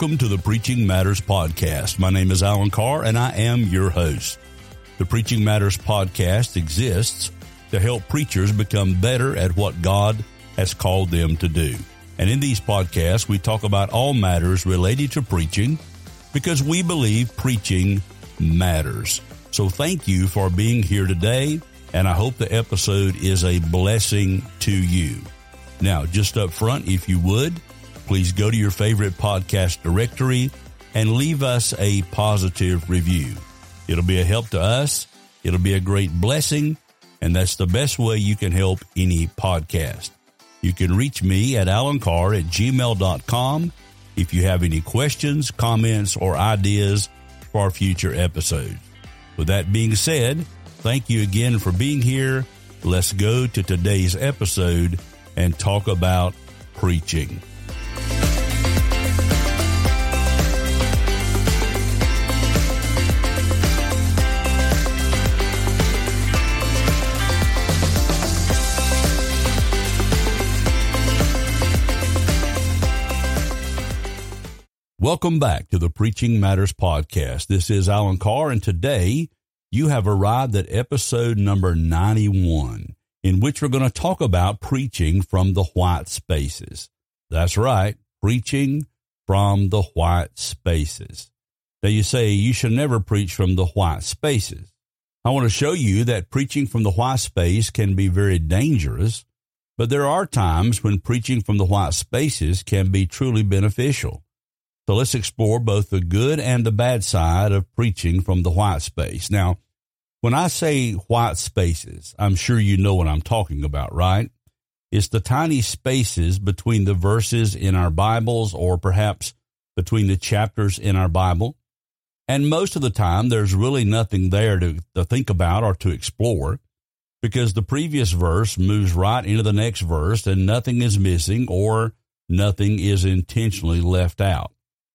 Welcome to the Preaching Matters Podcast. My name is Alan Carr and I am your host. The Preaching Matters Podcast exists to help preachers become better at what God has called them to do. And in these podcasts, we talk about all matters related to preaching because we believe preaching matters. So thank you for being here today, and I hope the episode is a blessing to you. Now, just up front, if you would, please go to your favorite podcast directory and leave us a positive review. It'll be a help to us. It'll be a great blessing, and that's the best way you can help any podcast. You can reach me at alancarr at gmail.com if you have any questions, comments, or ideas for our future episodes. With that being said, thank you again for being here. Let's go to today's episode and talk about preaching. Welcome back to the Preaching Matters podcast. This is Alan Carr, and today you have arrived at episode number 91, in which we're going to talk about preaching from the white spaces. That's right, preaching from the white spaces. Now you say you should never preach from the white spaces. I want to show you that preaching from the white space can be very dangerous, but there are times when preaching from the white spaces can be truly beneficial. So let's explore both the good and the bad side of preaching from the white space. Now, when I say white spaces, I'm sure you know what I'm talking about, right? It's the tiny spaces between the verses in our Bibles or perhaps between the chapters in our Bible. And most of the time, there's really nothing there to, to think about or to explore because the previous verse moves right into the next verse and nothing is missing or nothing is intentionally left out.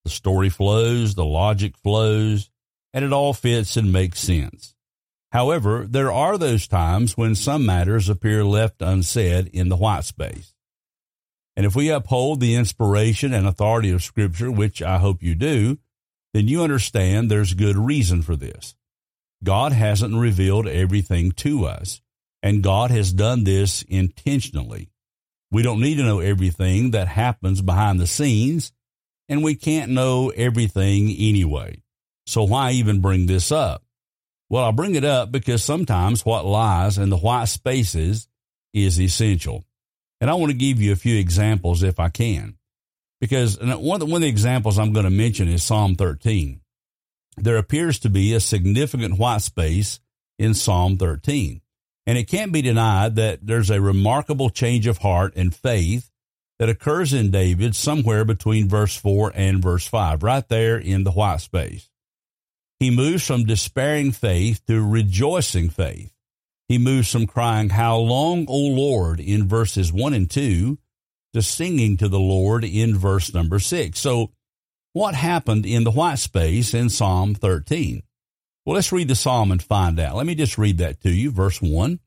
The story flows, the logic flows, and it all fits and makes sense. However, there are those times when some matters appear left unsaid in the white space. And if we uphold the inspiration and authority of Scripture, which I hope you do, then you understand there's good reason for this. God hasn't revealed everything to us, and God has done this intentionally. We don't need to know everything that happens behind the scenes and we can't know everything anyway. So why even bring this up? Well, I'll bring it up because sometimes what lies in the white spaces is essential. And I want to give you a few examples if I can. Because one of, the, one of the examples I'm going to mention is Psalm 13. There appears to be a significant white space in Psalm 13. And it can't be denied that there's a remarkable change of heart and faith that occurs in David somewhere between verse 4 and verse 5, right there in the white space. He moves from despairing faith to rejoicing faith. He moves from crying, How long, O Lord, in verses 1 and 2, to singing to the Lord in verse number 6. So, what happened in the white space in Psalm 13? Well, let's read the psalm and find out. Let me just read that to you. Verse 1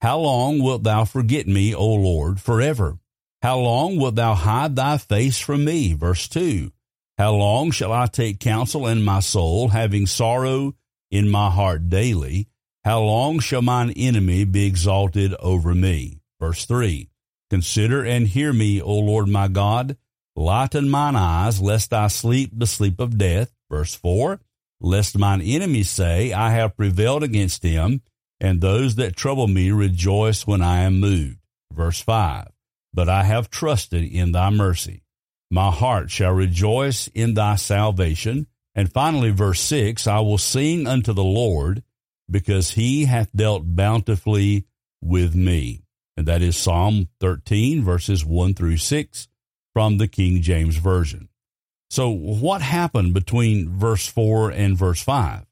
How long wilt thou forget me, O Lord, forever? How long wilt thou hide thy face from me? Verse 2. How long shall I take counsel in my soul, having sorrow in my heart daily? How long shall mine enemy be exalted over me? Verse 3. Consider and hear me, O Lord my God. Lighten mine eyes, lest I sleep the sleep of death. Verse 4. Lest mine enemies say, I have prevailed against him, and those that trouble me rejoice when I am moved. Verse 5 but I have trusted in thy mercy. My heart shall rejoice in thy salvation. And finally, verse 6 I will sing unto the Lord because he hath dealt bountifully with me. And that is Psalm 13, verses 1 through 6 from the King James Version. So, what happened between verse 4 and verse 5?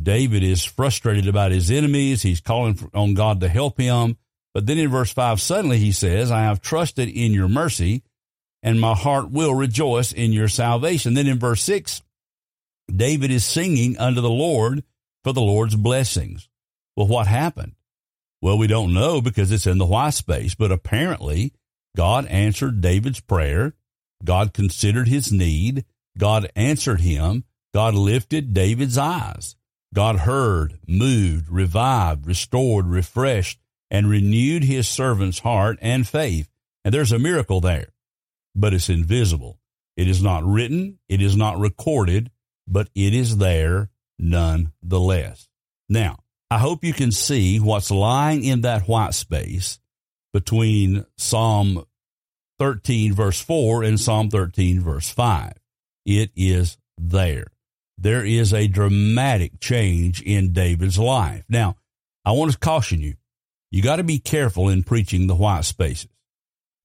David is frustrated about his enemies. He's calling on God to help him. But then in verse 5, suddenly he says, I have trusted in your mercy, and my heart will rejoice in your salvation. Then in verse 6, David is singing unto the Lord for the Lord's blessings. Well, what happened? Well, we don't know because it's in the white space, but apparently God answered David's prayer. God considered his need. God answered him. God lifted David's eyes. God heard, moved, revived, restored, refreshed, and renewed his servant's heart and faith. And there's a miracle there, but it's invisible. It is not written, it is not recorded, but it is there nonetheless. Now, I hope you can see what's lying in that white space between Psalm 13 verse 4 and Psalm 13 verse 5. It is there. There is a dramatic change in David's life. Now, I want to caution you. You got to be careful in preaching the white spaces.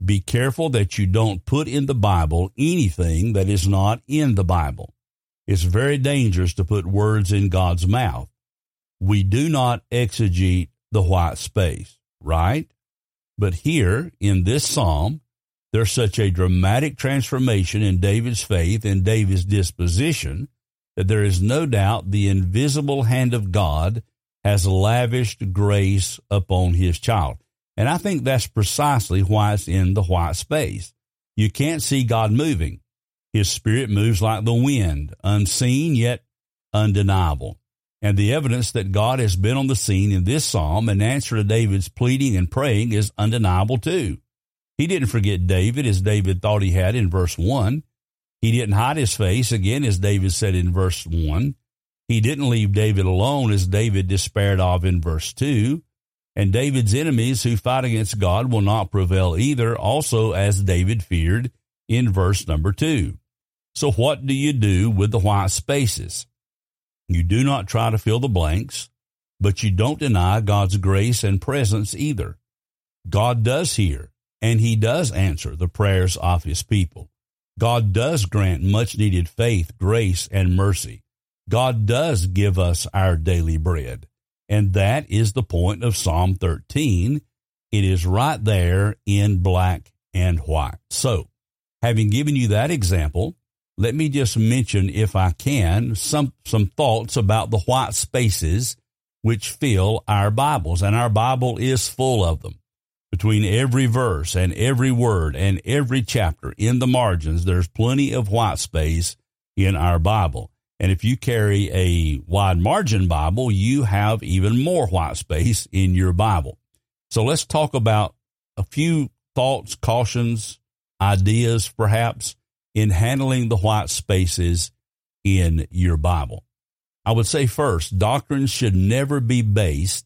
Be careful that you don't put in the Bible anything that is not in the Bible. It's very dangerous to put words in God's mouth. We do not exegete the white space, right? But here in this psalm, there's such a dramatic transformation in David's faith and David's disposition that there is no doubt the invisible hand of God has lavished grace upon his child. And I think that's precisely why it's in the white space. You can't see God moving. His spirit moves like the wind, unseen yet undeniable. And the evidence that God has been on the scene in this psalm in answer to David's pleading and praying is undeniable too. He didn't forget David as David thought he had in verse 1. He didn't hide his face, again, as David said in verse 1. He didn't leave David alone, as David despaired of in verse 2. And David's enemies who fight against God will not prevail either, also as David feared in verse number two. So what do you do with the white spaces? You do not try to fill the blanks, but you don't deny God's grace and presence either. God does hear and he does answer the prayers of his people. God does grant much needed faith, grace, and mercy. God does give us our daily bread. And that is the point of Psalm 13. It is right there in black and white. So, having given you that example, let me just mention, if I can, some, some thoughts about the white spaces which fill our Bibles. And our Bible is full of them. Between every verse and every word and every chapter in the margins, there's plenty of white space in our Bible. And if you carry a wide margin Bible, you have even more white space in your Bible. So let's talk about a few thoughts, cautions, ideas, perhaps, in handling the white spaces in your Bible. I would say first, doctrine should never be based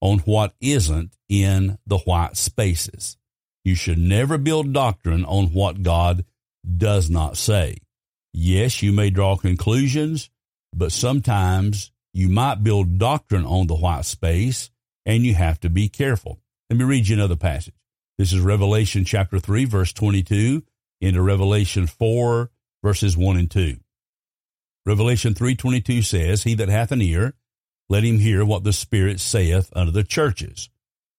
on what isn't in the white spaces. You should never build doctrine on what God does not say. Yes, you may draw conclusions, but sometimes you might build doctrine on the white space and you have to be careful. Let me read you another passage. This is Revelation chapter 3, verse 22 into Revelation 4, verses 1 and 2. Revelation 3:22 says, "He that hath an ear, let him hear what the Spirit saith unto the churches."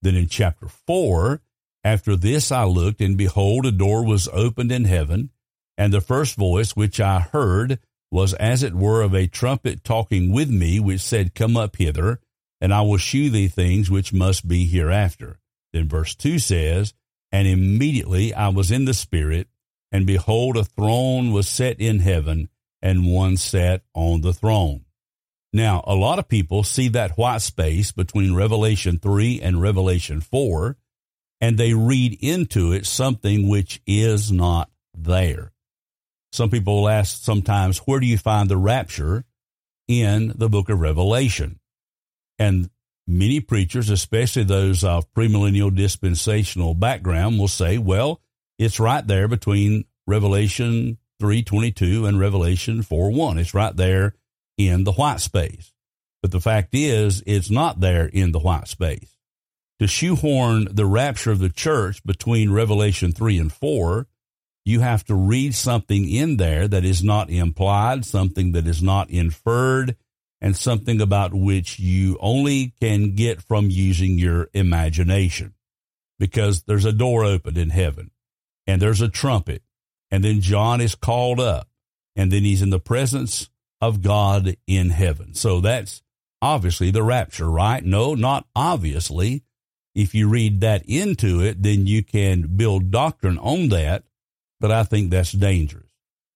Then in chapter 4, after this I looked, and behold, a door was opened in heaven, and the first voice which I heard was as it were of a trumpet talking with me, which said, Come up hither, and I will shew thee things which must be hereafter. Then verse 2 says, And immediately I was in the Spirit, and behold, a throne was set in heaven, and one sat on the throne. Now, a lot of people see that white space between Revelation 3 and Revelation 4, and they read into it something which is not there. Some people will ask sometimes, where do you find the rapture in the book of Revelation? And many preachers, especially those of premillennial dispensational background, will say, well, it's right there between Revelation 3.22 and Revelation 4.1. It's right there in the white space. But the fact is, it's not there in the white space. To shoehorn the rapture of the church between Revelation 3 and 4 you have to read something in there that is not implied, something that is not inferred, and something about which you only can get from using your imagination. Because there's a door opened in heaven, and there's a trumpet, and then John is called up, and then he's in the presence of God in heaven. So that's obviously the rapture, right? No, not obviously. If you read that into it, then you can build doctrine on that that I think that's dangerous.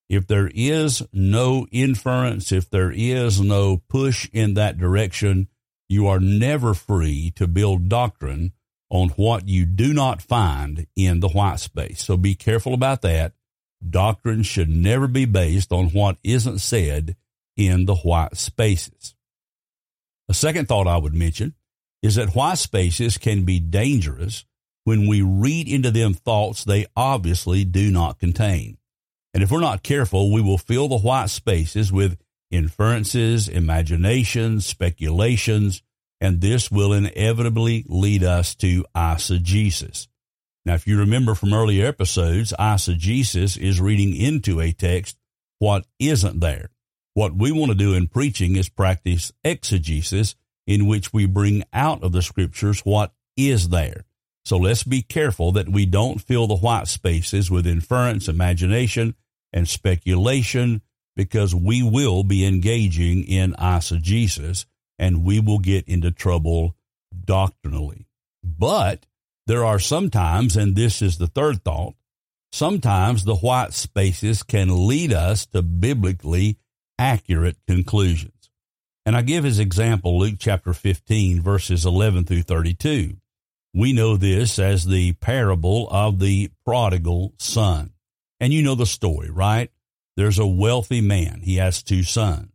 If there is no inference, if there is no push in that direction, you are never free to build doctrine on what you do not find in the white space. So be careful about that. Doctrine should never be based on what isn't said in the white spaces. A second thought I would mention is that white spaces can be dangerous when we read into them thoughts they obviously do not contain. And if we're not careful, we will fill the white spaces with inferences, imaginations, speculations, and this will inevitably lead us to eisegesis. Now, if you remember from earlier episodes, eisegesis is reading into a text what isn't there. What we want to do in preaching is practice exegesis, in which we bring out of the scriptures what is there. So let's be careful that we don't fill the white spaces with inference, imagination, and speculation, because we will be engaging in eisegesis and we will get into trouble doctrinally. But there are sometimes, and this is the third thought, sometimes the white spaces can lead us to biblically accurate conclusions. And I give as example Luke chapter 15, verses 11 through 32. We know this as the parable of the prodigal son. And you know the story, right? There's a wealthy man. He has two sons.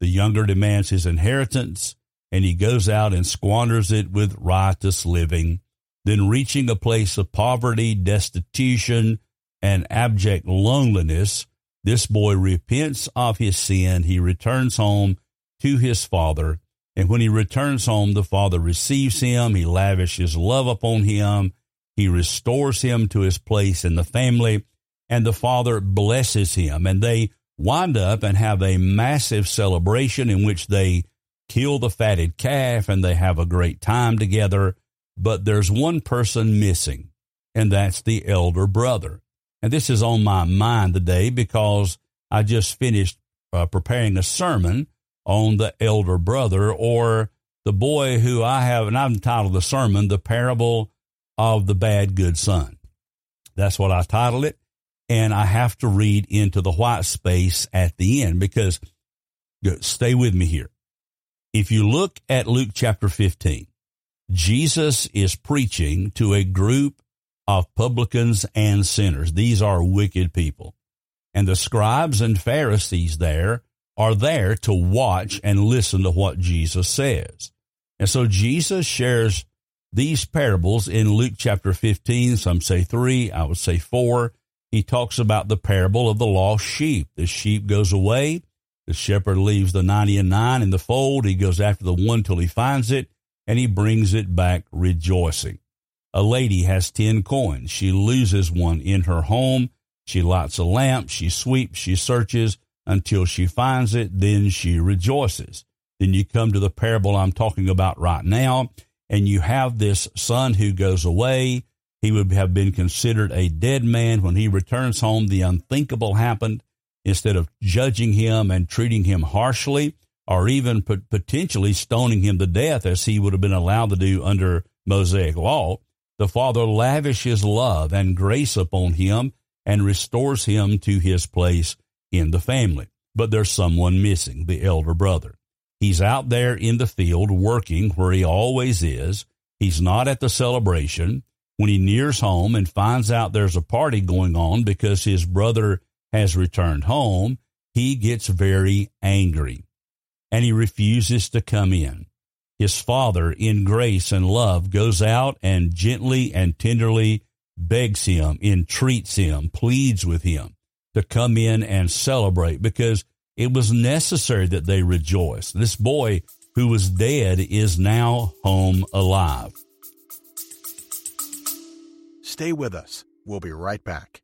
The younger demands his inheritance, and he goes out and squanders it with riotous living. Then, reaching a place of poverty, destitution, and abject loneliness, this boy repents of his sin. He returns home to his father and when he returns home, the father receives him. He lavishes love upon him. He restores him to his place in the family. And the father blesses him. And they wind up and have a massive celebration in which they kill the fatted calf and they have a great time together. But there's one person missing, and that's the elder brother. And this is on my mind today because I just finished uh, preparing a sermon on the elder brother or the boy who I have, and I've entitled the sermon, The Parable of the Bad Good Son. That's what I titled it. And I have to read into the white space at the end because stay with me here. If you look at Luke chapter 15, Jesus is preaching to a group of publicans and sinners. These are wicked people. And the scribes and Pharisees there are there to watch and listen to what Jesus says. And so Jesus shares these parables in Luke chapter 15. Some say three, I would say four. He talks about the parable of the lost sheep. The sheep goes away. The shepherd leaves the 90 and 9 in the fold. He goes after the one till he finds it, and he brings it back rejoicing. A lady has 10 coins. She loses one in her home. She lights a lamp. She sweeps. She searches until she finds it, then she rejoices. Then you come to the parable I'm talking about right now, and you have this son who goes away. He would have been considered a dead man. When he returns home, the unthinkable happened. Instead of judging him and treating him harshly, or even potentially stoning him to death, as he would have been allowed to do under Mosaic law, the Father lavishes love and grace upon him and restores him to his place in the family. But there's someone missing, the elder brother. He's out there in the field working where he always is. He's not at the celebration. When he nears home and finds out there's a party going on because his brother has returned home, he gets very angry and he refuses to come in. His father, in grace and love, goes out and gently and tenderly begs him, entreats him, pleads with him to come in and celebrate because it was necessary that they rejoice. This boy who was dead is now home alive. Stay with us. We'll be right back.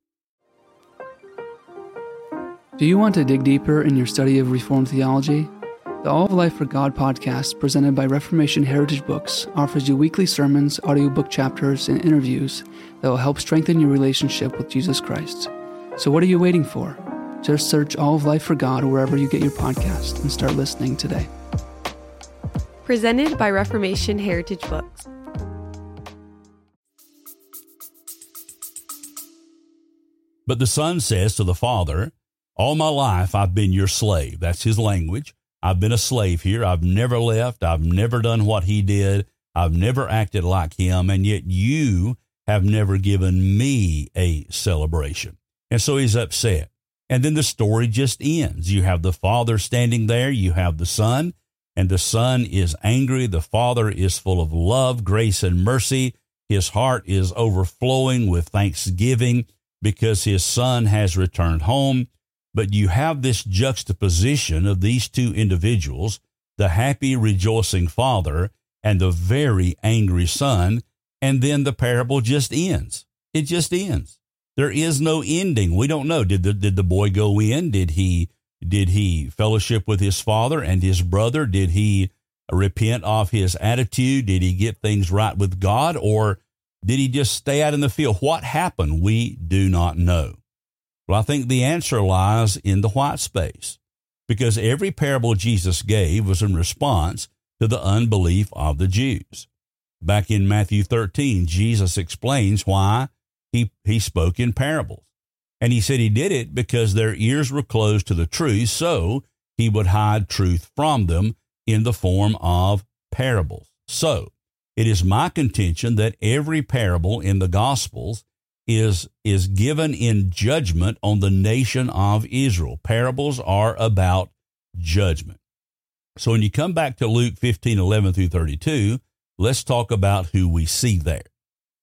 Do you want to dig deeper in your study of Reformed theology? The All of Life for God podcast, presented by Reformation Heritage Books, offers you weekly sermons, audiobook chapters, and interviews that will help strengthen your relationship with Jesus Christ. So, what are you waiting for? Just search All of Life for God wherever you get your podcast and start listening today. Presented by Reformation Heritage Books. But the son says to the father, All my life I've been your slave. That's his language. I've been a slave here. I've never left. I've never done what he did. I've never acted like him. And yet you have never given me a celebration. And so he's upset. And then the story just ends. You have the father standing there, you have the son, and the son is angry. The father is full of love, grace, and mercy. His heart is overflowing with thanksgiving because his son has returned home. But you have this juxtaposition of these two individuals the happy, rejoicing father and the very angry son. And then the parable just ends. It just ends. There is no ending. We don't know. Did the, did the boy go in? Did he, did he fellowship with his father and his brother? Did he repent of his attitude? Did he get things right with God? Or did he just stay out in the field? What happened? We do not know. Well, I think the answer lies in the white space because every parable Jesus gave was in response to the unbelief of the Jews. Back in Matthew 13, Jesus explains why he, he spoke in parables. And he said he did it because their ears were closed to the truth, so he would hide truth from them in the form of parables. So it is my contention that every parable in the Gospels is, is given in judgment on the nation of Israel. Parables are about judgment. So when you come back to Luke 15, 11 through 32, let's talk about who we see there.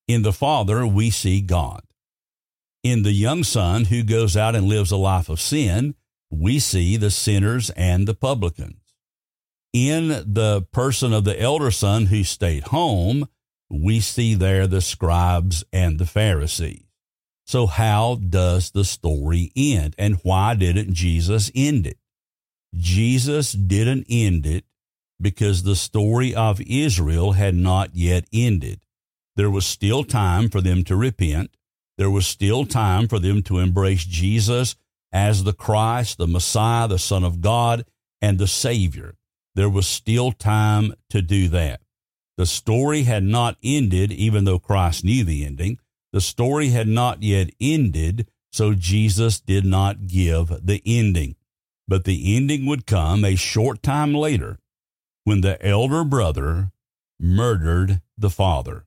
In the Father, we see God. In the young son who goes out and lives a life of sin, we see the sinners and the publicans. In the person of the elder son who stayed home, we see there the scribes and the Pharisees. So, how does the story end? And why didn't Jesus end it? Jesus didn't end it because the story of Israel had not yet ended. There was still time for them to repent. There was still time for them to embrace Jesus as the Christ, the Messiah, the Son of God, and the Savior. There was still time to do that. The story had not ended, even though Christ knew the ending. The story had not yet ended, so Jesus did not give the ending. But the ending would come a short time later when the elder brother murdered the father.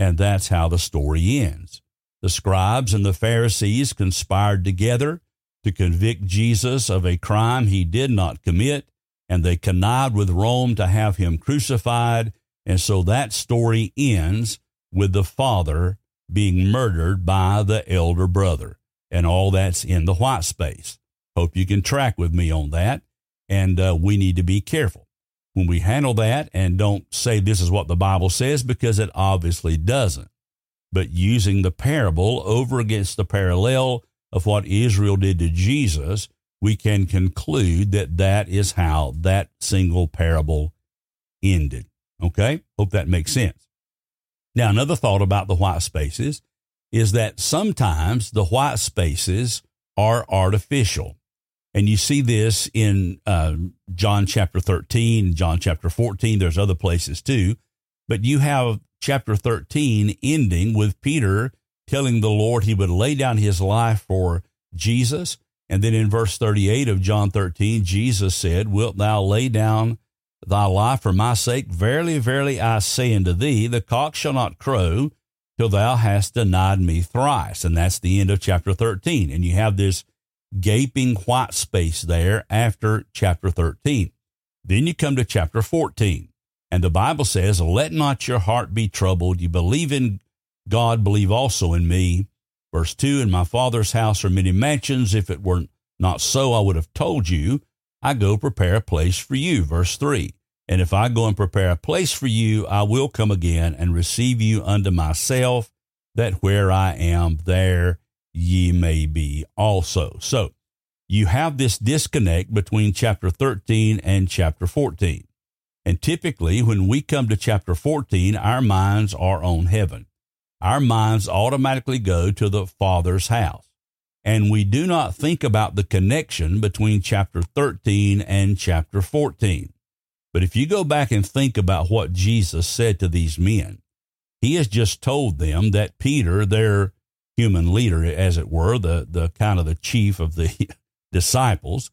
And that's how the story ends. The scribes and the Pharisees conspired together to convict Jesus of a crime he did not commit, and they connived with Rome to have him crucified. And so that story ends with the father being murdered by the elder brother. And all that's in the white space. Hope you can track with me on that. And uh, we need to be careful when we handle that and don't say this is what the Bible says because it obviously doesn't. But using the parable over against the parallel of what Israel did to Jesus, we can conclude that that is how that single parable ended. Okay? Hope that makes sense. Now, another thought about the white spaces is that sometimes the white spaces are artificial. And you see this in uh, John chapter 13, John chapter 14. There's other places too. But you have chapter 13 ending with Peter telling the Lord he would lay down his life for Jesus. And then in verse 38 of John 13, Jesus said, Wilt thou lay down thy life for my sake? Verily, verily, I say unto thee, the cock shall not crow till thou hast denied me thrice. And that's the end of chapter 13. And you have this gaping white space there after chapter 13. Then you come to chapter 14, and the Bible says, Let not your heart be troubled. You believe in God, believe also in me. Verse 2 In my Father's house are many mansions. If it were not so, I would have told you. I go prepare a place for you. Verse 3 And if I go and prepare a place for you, I will come again and receive you unto myself, that where I am, there ye may be also. So you have this disconnect between chapter 13 and chapter 14. And typically, when we come to chapter 14, our minds are on heaven. Our minds automatically go to the Father's house. And we do not think about the connection between chapter 13 and chapter 14. But if you go back and think about what Jesus said to these men, he has just told them that Peter, their human leader, as it were, the, the kind of the chief of the disciples,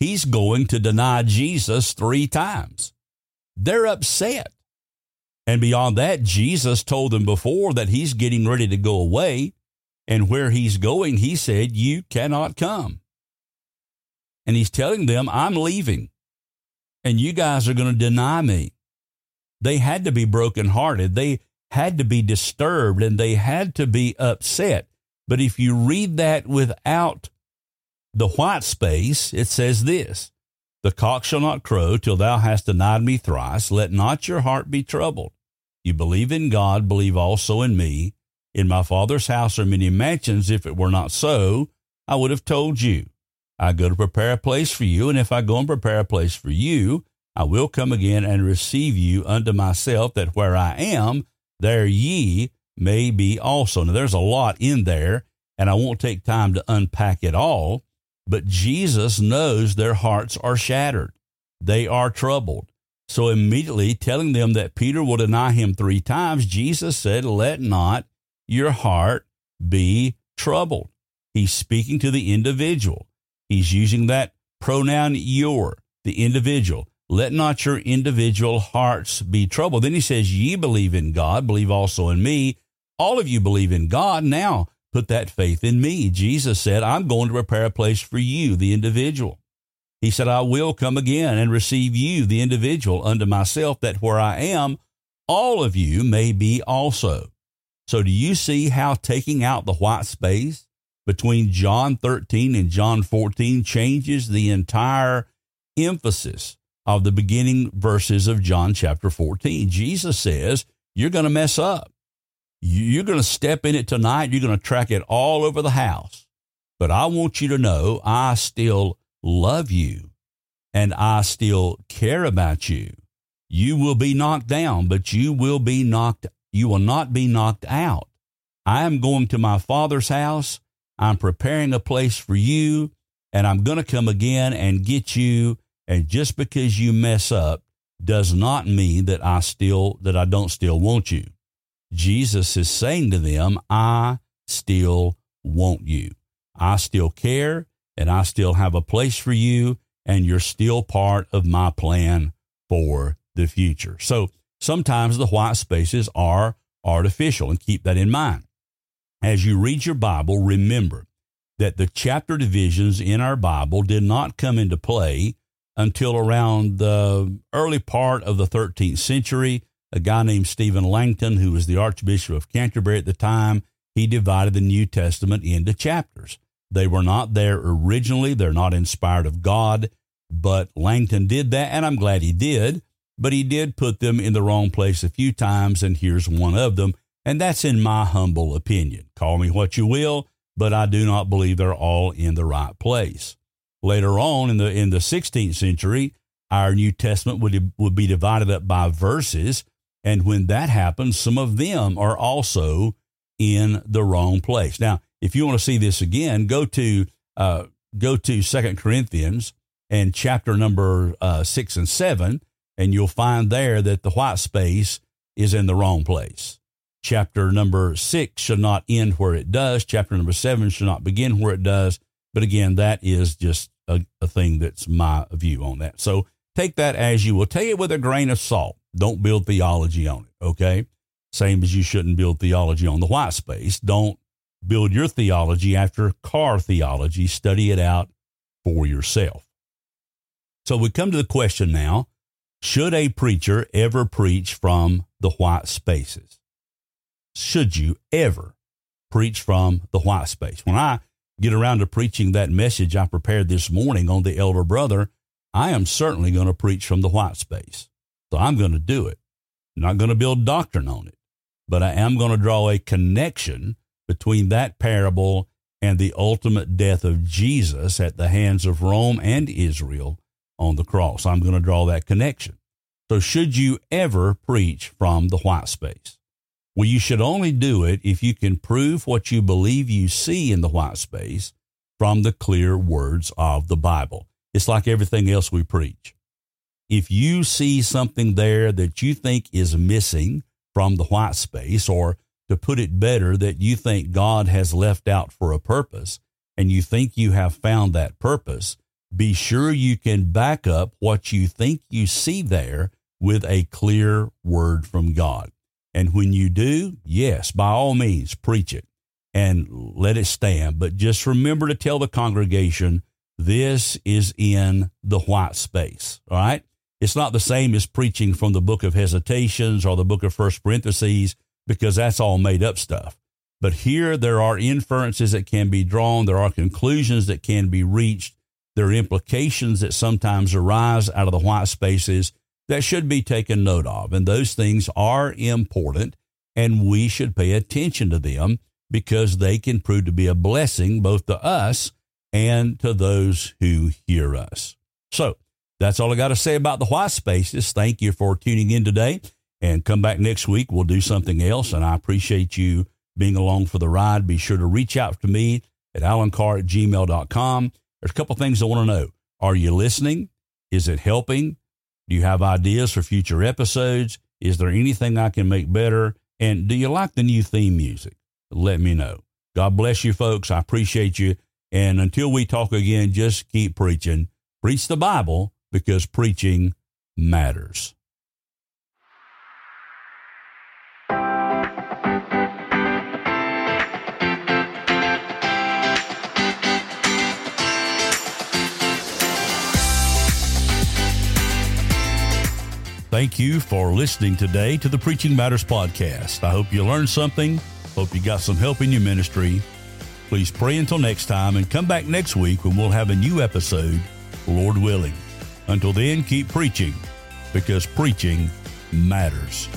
he's going to deny Jesus three times. They're upset. And beyond that, Jesus told them before that he's getting ready to go away. And where he's going, he said, You cannot come. And he's telling them, I'm leaving. And you guys are going to deny me. They had to be brokenhearted. They had to be disturbed and they had to be upset. But if you read that without the white space, it says this The cock shall not crow till thou hast denied me thrice. Let not your heart be troubled. You believe in God, believe also in me. In my Father's house are many mansions. If it were not so, I would have told you. I go to prepare a place for you, and if I go and prepare a place for you, I will come again and receive you unto myself, that where I am, there ye may be also. Now, there's a lot in there, and I won't take time to unpack it all, but Jesus knows their hearts are shattered. They are troubled. So, immediately telling them that Peter will deny him three times, Jesus said, Let not your heart be troubled. He's speaking to the individual. He's using that pronoun your, the individual. Let not your individual hearts be troubled. Then he says, Ye believe in God, believe also in me. All of you believe in God. Now put that faith in me. Jesus said, I'm going to prepare a place for you, the individual. He said, I will come again and receive you, the individual, unto myself, that where I am, all of you may be also. So do you see how taking out the white space between John 13 and John 14 changes the entire emphasis of the beginning verses of John chapter 14. Jesus says, You're going to mess up. You're going to step in it tonight. You're going to track it all over the house. But I want you to know I still love you and I still care about you. You will be knocked down, but you will be knocked, you will not be knocked out. I am going to my father's house. I'm preparing a place for you and I'm going to come again and get you and just because you mess up does not mean that I still that I don't still want you. Jesus is saying to them, I still want you. I still care and I still have a place for you and you're still part of my plan for the future. So sometimes the white spaces are artificial and keep that in mind. As you read your Bible, remember that the chapter divisions in our Bible did not come into play until around the early part of the 13th century. A guy named Stephen Langton, who was the Archbishop of Canterbury at the time, he divided the New Testament into chapters. They were not there originally, they're not inspired of God, but Langton did that, and I'm glad he did. But he did put them in the wrong place a few times, and here's one of them, and that's in my humble opinion. Call me what you will, but I do not believe they're all in the right place. Later on in the in the 16th century, our New Testament would would be divided up by verses, and when that happens, some of them are also in the wrong place. Now, if you want to see this again, go to uh, go to Second Corinthians and chapter number uh, six and seven, and you'll find there that the white space is in the wrong place. Chapter number six should not end where it does. Chapter number seven should not begin where it does. But again, that is just a, a thing that's my view on that. So take that as you will. Take it with a grain of salt. Don't build theology on it. Okay. Same as you shouldn't build theology on the white space. Don't build your theology after Carr theology. Study it out for yourself. So we come to the question now should a preacher ever preach from the white spaces? Should you ever preach from the white space? When I get around to preaching that message I prepared this morning on the elder brother, I am certainly going to preach from the white space. So I'm going to do it. I'm not going to build doctrine on it, but I am going to draw a connection between that parable and the ultimate death of Jesus at the hands of Rome and Israel on the cross. I'm going to draw that connection. So, should you ever preach from the white space? Well, you should only do it if you can prove what you believe you see in the white space from the clear words of the Bible. It's like everything else we preach. If you see something there that you think is missing from the white space, or to put it better, that you think God has left out for a purpose and you think you have found that purpose, be sure you can back up what you think you see there with a clear word from God. And when you do, yes, by all means, preach it and let it stand. But just remember to tell the congregation this is in the white space. All right. It's not the same as preaching from the book of hesitations or the book of first parentheses because that's all made up stuff. But here there are inferences that can be drawn. There are conclusions that can be reached. There are implications that sometimes arise out of the white spaces that should be taken note of. And those things are important and we should pay attention to them because they can prove to be a blessing both to us and to those who hear us. So that's all I got to say about the white spaces. Thank you for tuning in today and come back next week. We'll do something else. And I appreciate you being along for the ride. Be sure to reach out to me at alancarr at gmail.com. There's a couple things I want to know. Are you listening? Is it helping? Do you have ideas for future episodes? Is there anything I can make better? And do you like the new theme music? Let me know. God bless you, folks. I appreciate you. And until we talk again, just keep preaching. Preach the Bible because preaching matters. Thank you for listening today to the Preaching Matters podcast. I hope you learned something. Hope you got some help in your ministry. Please pray until next time and come back next week when we'll have a new episode, Lord willing. Until then, keep preaching because preaching matters.